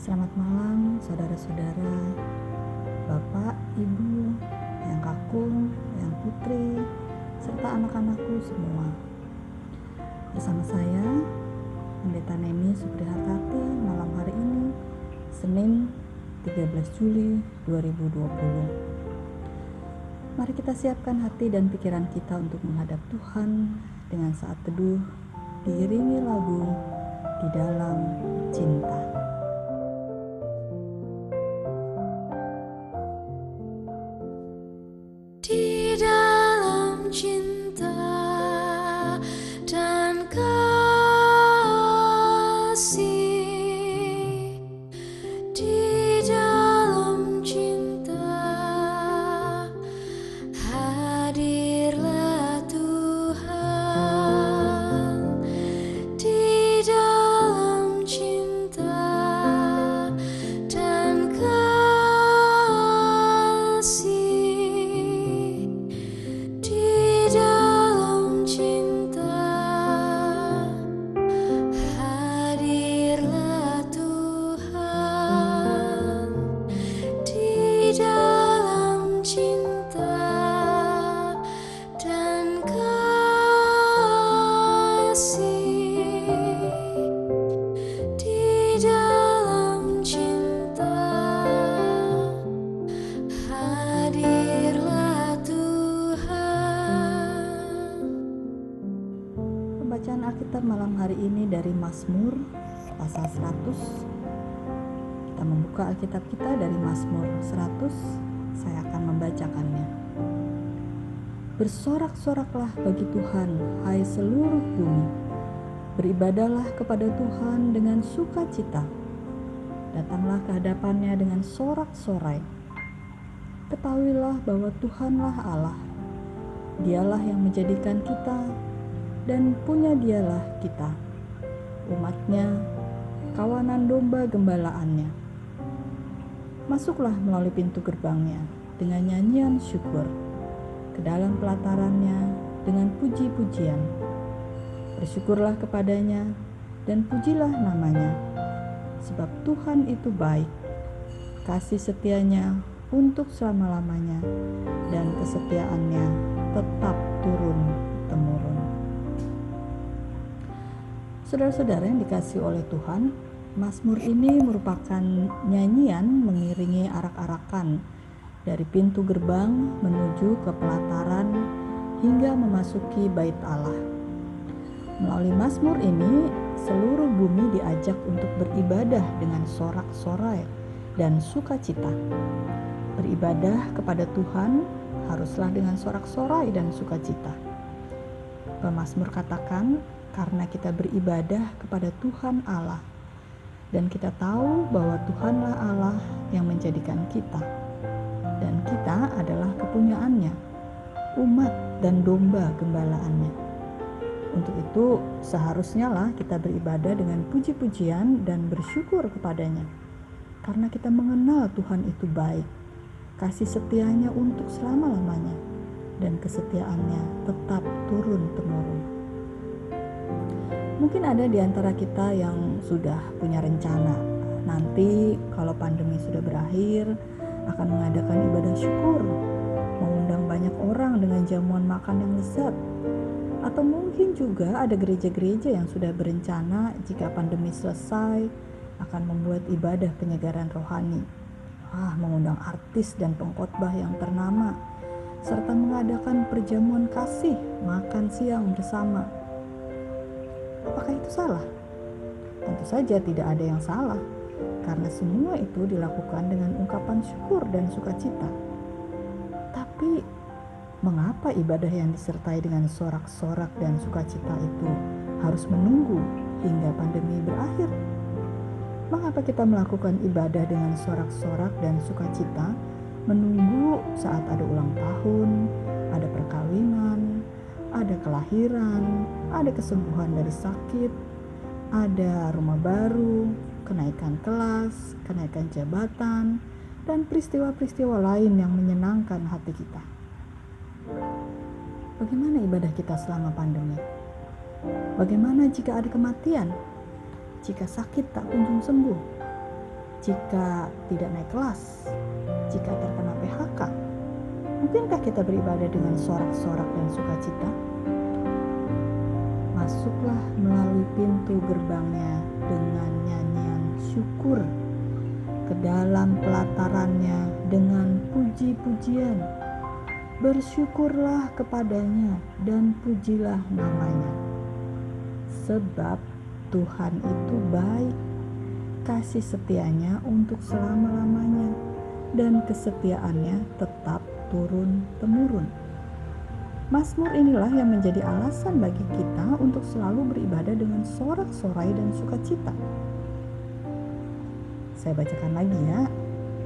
Selamat malam, saudara-saudara, bapak, ibu, yang kakung, yang putri, serta anak-anakku semua. Bersama saya, Pendeta Nemi Suprihartati malam hari ini, Senin 13 Juli 2020. Mari kita siapkan hati dan pikiran kita untuk menghadap Tuhan dengan saat teduh diiringi lagu di dalam cinta. Membuka Alkitab kita dari Mazmur 100. Saya akan membacakannya. Bersorak-soraklah bagi Tuhan, hai seluruh bumi. Beribadalah kepada Tuhan dengan sukacita. Datanglah ke hadapannya dengan sorak-sorai. Ketahuilah bahwa Tuhanlah Allah. Dialah yang menjadikan kita dan punya dialah kita, umatnya, kawanan domba gembalaannya. Masuklah melalui pintu gerbangnya dengan nyanyian syukur, ke dalam pelatarannya dengan puji-pujian. Bersyukurlah kepadanya dan pujilah namanya, sebab Tuhan itu baik, kasih setianya untuk selama-lamanya, dan kesetiaannya tetap turun-temurun. Saudara-saudara yang dikasih oleh Tuhan, Mazmur ini merupakan nyanyian mengiringi arak-arakan dari pintu gerbang menuju ke pelataran hingga memasuki bait Allah. Melalui Mazmur ini, seluruh bumi diajak untuk beribadah dengan sorak-sorai dan sukacita. Beribadah kepada Tuhan haruslah dengan sorak-sorai dan sukacita. Pemazmur katakan, karena kita beribadah kepada Tuhan Allah dan kita tahu bahwa Tuhanlah Allah yang menjadikan kita. Dan kita adalah kepunyaannya umat dan domba gembalaannya. Untuk itu seharusnya lah kita beribadah dengan puji-pujian dan bersyukur kepadanya. Karena kita mengenal Tuhan itu baik kasih setianya untuk selama-lamanya dan kesetiaannya tetap turun temurun. Mungkin ada di antara kita yang sudah punya rencana nanti kalau pandemi sudah berakhir akan mengadakan ibadah syukur, mengundang banyak orang dengan jamuan makan yang lezat. Atau mungkin juga ada gereja-gereja yang sudah berencana jika pandemi selesai akan membuat ibadah penyegaran rohani. Ah, mengundang artis dan pengkhotbah yang ternama serta mengadakan perjamuan kasih, makan siang bersama Apakah itu salah? Tentu saja tidak ada yang salah, karena semua itu dilakukan dengan ungkapan syukur dan sukacita. Tapi, mengapa ibadah yang disertai dengan sorak-sorak dan sukacita itu harus menunggu hingga pandemi berakhir? Mengapa kita melakukan ibadah dengan sorak-sorak dan sukacita menunggu saat ada ulang tahun, ada perkawinan, ada kelahiran, ada kesembuhan dari sakit, ada rumah baru, kenaikan kelas, kenaikan jabatan, dan peristiwa-peristiwa lain yang menyenangkan hati kita. Bagaimana ibadah kita selama pandemi? Bagaimana jika ada kematian? Jika sakit tak kunjung sembuh? jika tidak naik kelas, jika terkena PHK? Mungkinkah kita beribadah dengan sorak-sorak dan sukacita? Masuklah melalui pintu gerbangnya dengan nyanyian syukur ke dalam pelatarannya dengan puji-pujian. Bersyukurlah kepadanya dan pujilah namanya. Sebab Tuhan itu baik, kasih setianya untuk selama-lamanya, dan kesetiaannya tetap turun-temurun. Mazmur inilah yang menjadi alasan bagi kita untuk selalu beribadah dengan sorak-sorai dan sukacita. Saya bacakan lagi ya,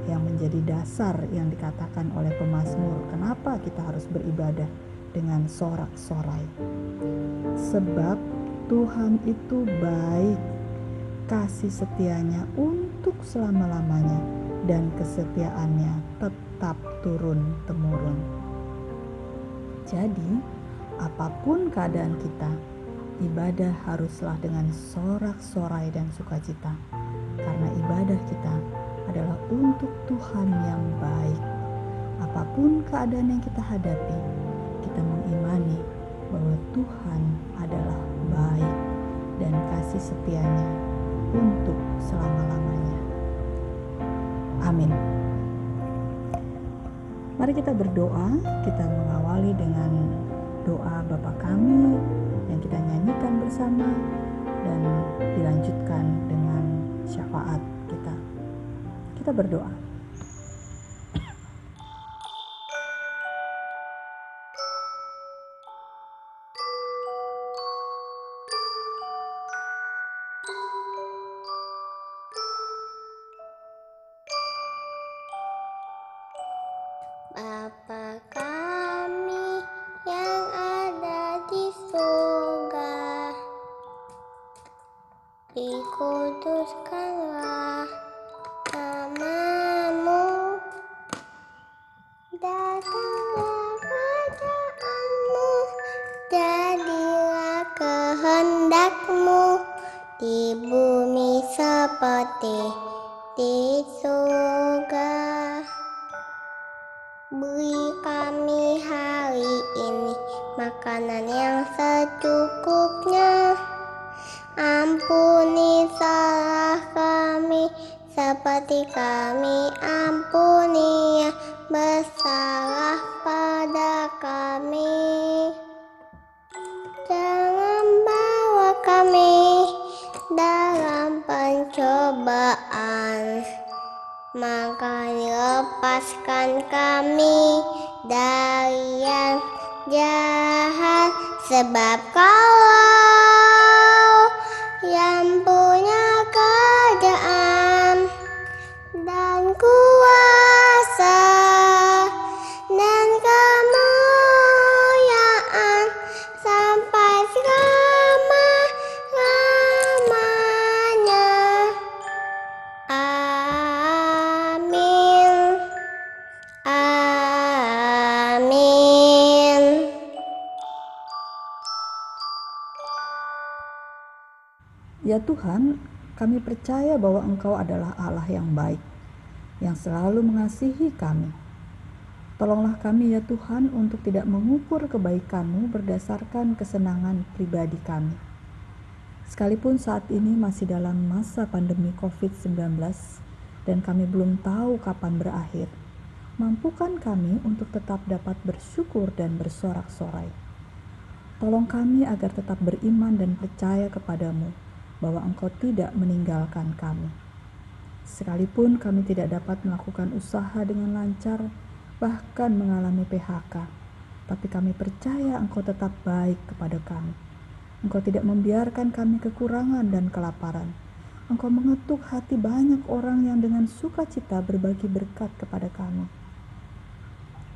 yang menjadi dasar yang dikatakan oleh pemazmur. Kenapa kita harus beribadah dengan sorak-sorai? Sebab Tuhan itu baik, kasih setianya untuk selama-lamanya, dan kesetiaannya tetap turun-temurun. Jadi, apa pun keadaan kita, ibadah haruslah dengan sorak-sorai dan sukacita, karena ibadah kita adalah untuk Tuhan yang baik. Apa pun keadaan yang kita hadapi, kita mengimani bahwa Tuhan adalah baik dan kasih setianya untuk selama-lamanya. Amin. Mari kita berdoa, kita mengawali dengan doa Bapa kami yang kita nyanyikan bersama dan dilanjutkan dengan syafaat kita. Kita berdoa. Surga, dikuduskanlah namamu, datanglah kerajaanmu, jadilah kehendakmu di bumi seperti di surga. Beri kami hari ini makanan yang secukupnya. Ampuni salah kami seperti kami ampuni yang bersalah pada kami. Jangan bawa kami dalam pencobaan maka lepaskan kami dari yang jahat sebab kalau Ya Tuhan, kami percaya bahwa Engkau adalah Allah yang baik, yang selalu mengasihi kami. Tolonglah kami ya Tuhan untuk tidak mengukur kebaikan-Mu berdasarkan kesenangan pribadi kami. Sekalipun saat ini masih dalam masa pandemi COVID-19 dan kami belum tahu kapan berakhir, mampukan kami untuk tetap dapat bersyukur dan bersorak-sorai. Tolong kami agar tetap beriman dan percaya kepadamu bahwa Engkau tidak meninggalkan kami. Sekalipun kami tidak dapat melakukan usaha dengan lancar, bahkan mengalami PHK, tapi kami percaya Engkau tetap baik kepada kami. Engkau tidak membiarkan kami kekurangan dan kelaparan. Engkau mengetuk hati banyak orang yang dengan sukacita berbagi berkat kepada kami.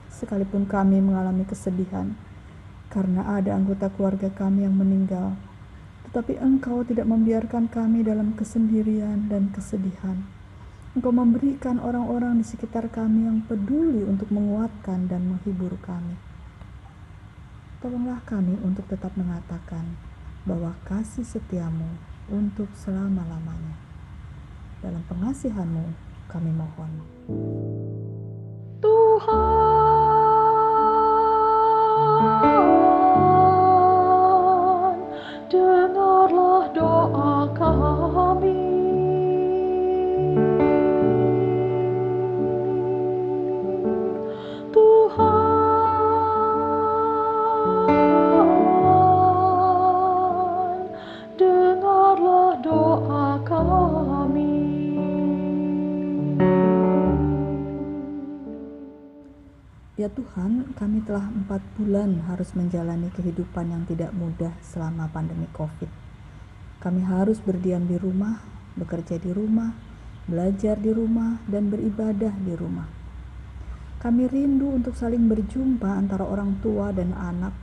Sekalipun kami mengalami kesedihan karena ada anggota keluarga kami yang meninggal, tetapi Engkau tidak membiarkan kami dalam kesendirian dan kesedihan. Engkau memberikan orang-orang di sekitar kami yang peduli untuk menguatkan dan menghibur kami. Tolonglah kami untuk tetap mengatakan bahwa kasih setiamu untuk selama-lamanya. Dalam pengasihan-Mu kami mohon. Tuhan, bulan harus menjalani kehidupan yang tidak mudah selama pandemi COVID. Kami harus berdiam di rumah, bekerja di rumah, belajar di rumah, dan beribadah di rumah. Kami rindu untuk saling berjumpa antara orang tua dan anak,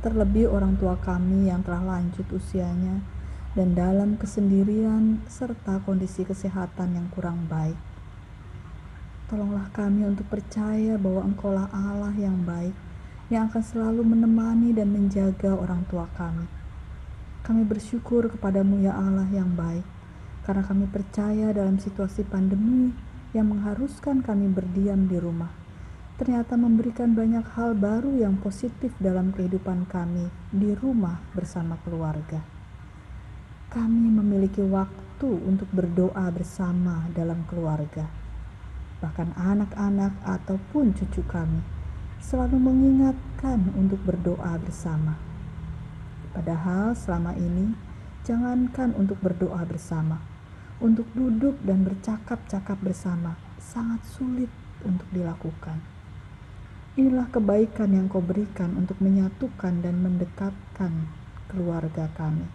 terlebih orang tua kami yang telah lanjut usianya dan dalam kesendirian serta kondisi kesehatan yang kurang baik. Tolonglah kami untuk percaya bahwa Engkaulah Allah yang baik, yang akan selalu menemani dan menjaga orang tua kami. Kami bersyukur kepadamu ya Allah yang baik, karena kami percaya dalam situasi pandemi yang mengharuskan kami berdiam di rumah. Ternyata memberikan banyak hal baru yang positif dalam kehidupan kami di rumah bersama keluarga. Kami memiliki waktu untuk berdoa bersama dalam keluarga bahkan anak-anak ataupun cucu kami, selalu mengingatkan untuk berdoa bersama. Padahal selama ini, jangankan untuk berdoa bersama, untuk duduk dan bercakap-cakap bersama sangat sulit untuk dilakukan. Inilah kebaikan yang kau berikan untuk menyatukan dan mendekatkan keluarga kami.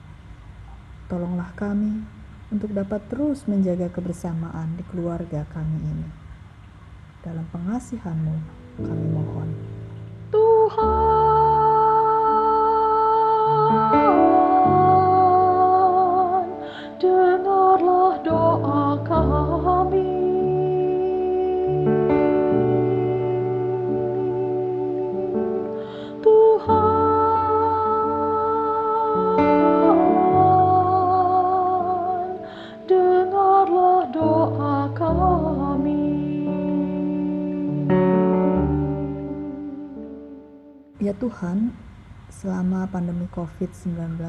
Tolonglah kami untuk dapat terus menjaga kebersamaan di keluarga kami ini. Dalam pengasihan-Mu kami mohon. Tuhan, Ya Tuhan, selama pandemi COVID-19,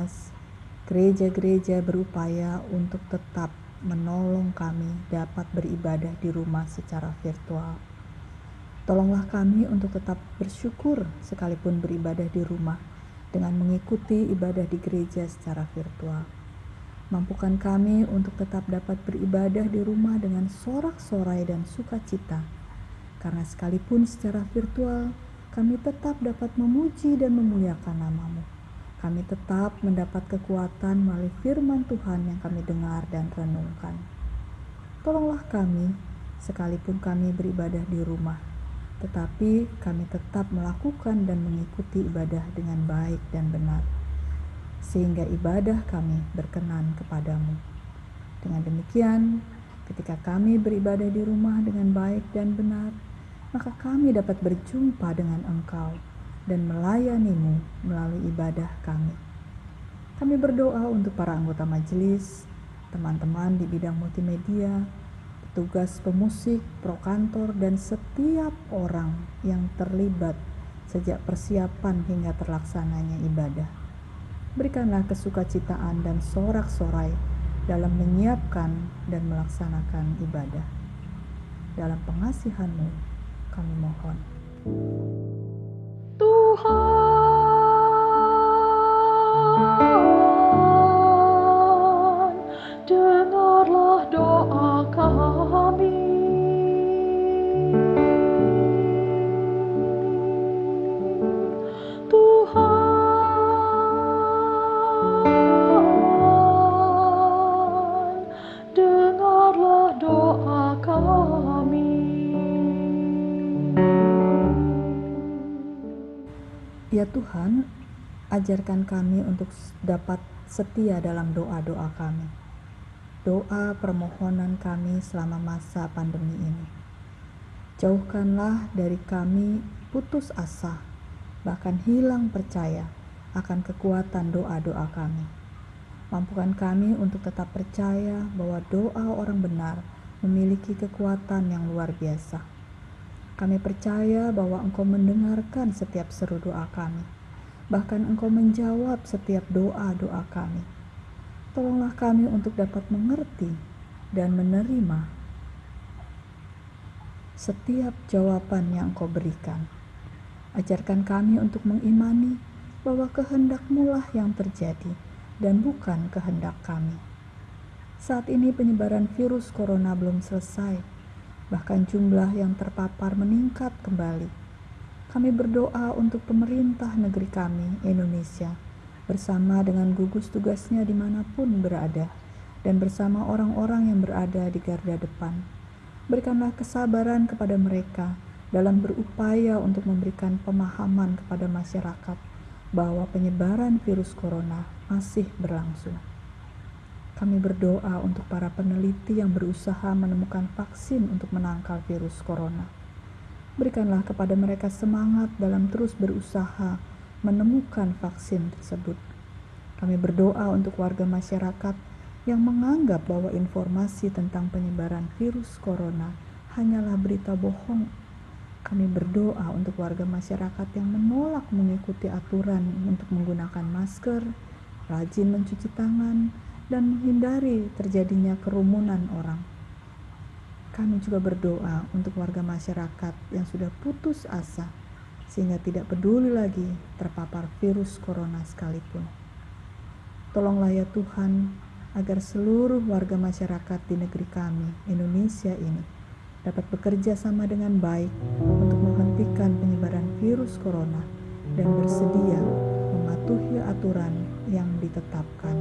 gereja-gereja berupaya untuk tetap menolong kami dapat beribadah di rumah secara virtual. Tolonglah kami untuk tetap bersyukur sekalipun beribadah di rumah dengan mengikuti ibadah di gereja secara virtual. Mampukan kami untuk tetap dapat beribadah di rumah dengan sorak-sorai dan sukacita, karena sekalipun secara virtual kami tetap dapat memuji dan memuliakan namamu. Kami tetap mendapat kekuatan melalui firman Tuhan yang kami dengar dan renungkan. Tolonglah kami, sekalipun kami beribadah di rumah, tetapi kami tetap melakukan dan mengikuti ibadah dengan baik dan benar, sehingga ibadah kami berkenan kepadamu. Dengan demikian, ketika kami beribadah di rumah dengan baik dan benar, maka kami dapat berjumpa dengan Engkau dan melayanimu melalui ibadah kami. Kami berdoa untuk para anggota majelis, teman-teman di bidang multimedia, petugas pemusik, prokantor, dan setiap orang yang terlibat sejak persiapan hingga terlaksananya ibadah. Berikanlah kesukacitaan dan sorak-sorai dalam menyiapkan dan melaksanakan ibadah. Dalam pengasihanmu, kami mohon. Tuhan, Tuhan, ajarkan kami untuk dapat setia dalam doa-doa kami. Doa permohonan kami selama masa pandemi ini. Jauhkanlah dari kami putus asa, bahkan hilang percaya akan kekuatan doa-doa kami. Mampukan kami untuk tetap percaya bahwa doa orang benar memiliki kekuatan yang luar biasa. Kami percaya bahwa Engkau mendengarkan setiap seru doa kami. Bahkan Engkau menjawab setiap doa-doa kami. Tolonglah kami untuk dapat mengerti dan menerima setiap jawaban yang Engkau berikan. Ajarkan kami untuk mengimani bahwa kehendak-Mu lah yang terjadi dan bukan kehendak kami. Saat ini penyebaran virus corona belum selesai, bahkan jumlah yang terpapar meningkat kembali. Kami berdoa untuk pemerintah negeri kami, Indonesia, bersama dengan gugus tugasnya di mana pun berada, dan bersama orang-orang yang berada di garda depan. Berikanlah kesabaran kepada mereka dalam berupaya untuk memberikan pemahaman kepada masyarakat bahwa penyebaran virus corona masih berlangsung. Kami berdoa untuk para peneliti yang berusaha menemukan vaksin untuk menangkal virus corona. Berikanlah kepada mereka semangat dalam terus berusaha menemukan vaksin tersebut. Kami berdoa untuk warga masyarakat yang menganggap bahwa informasi tentang penyebaran virus corona hanyalah berita bohong. Kami berdoa untuk warga masyarakat yang menolak mengikuti aturan untuk menggunakan masker, rajin mencuci tangan, dan menghindari terjadinya kerumunan orang. Kami juga berdoa untuk warga masyarakat yang sudah putus asa sehingga tidak peduli lagi terpapar virus corona sekalipun. Tolonglah ya Tuhan agar seluruh warga masyarakat di negeri kami, Indonesia ini, dapat bekerja sama dengan baik untuk menghentikan penyebaran virus corona dan bersedia mematuhi aturan yang ditetapkan.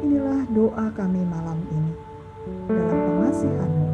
Inilah doa kami malam ini. Dalam pengasihanmu kami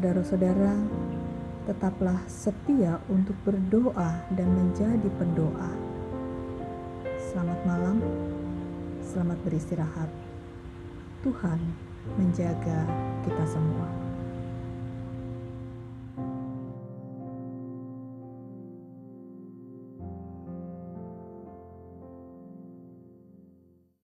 Saudara-saudara, tetaplah setia untuk berdoa dan menjadi pendoa. Selamat malam, selamat beristirahat. Tuhan menjaga kita semua.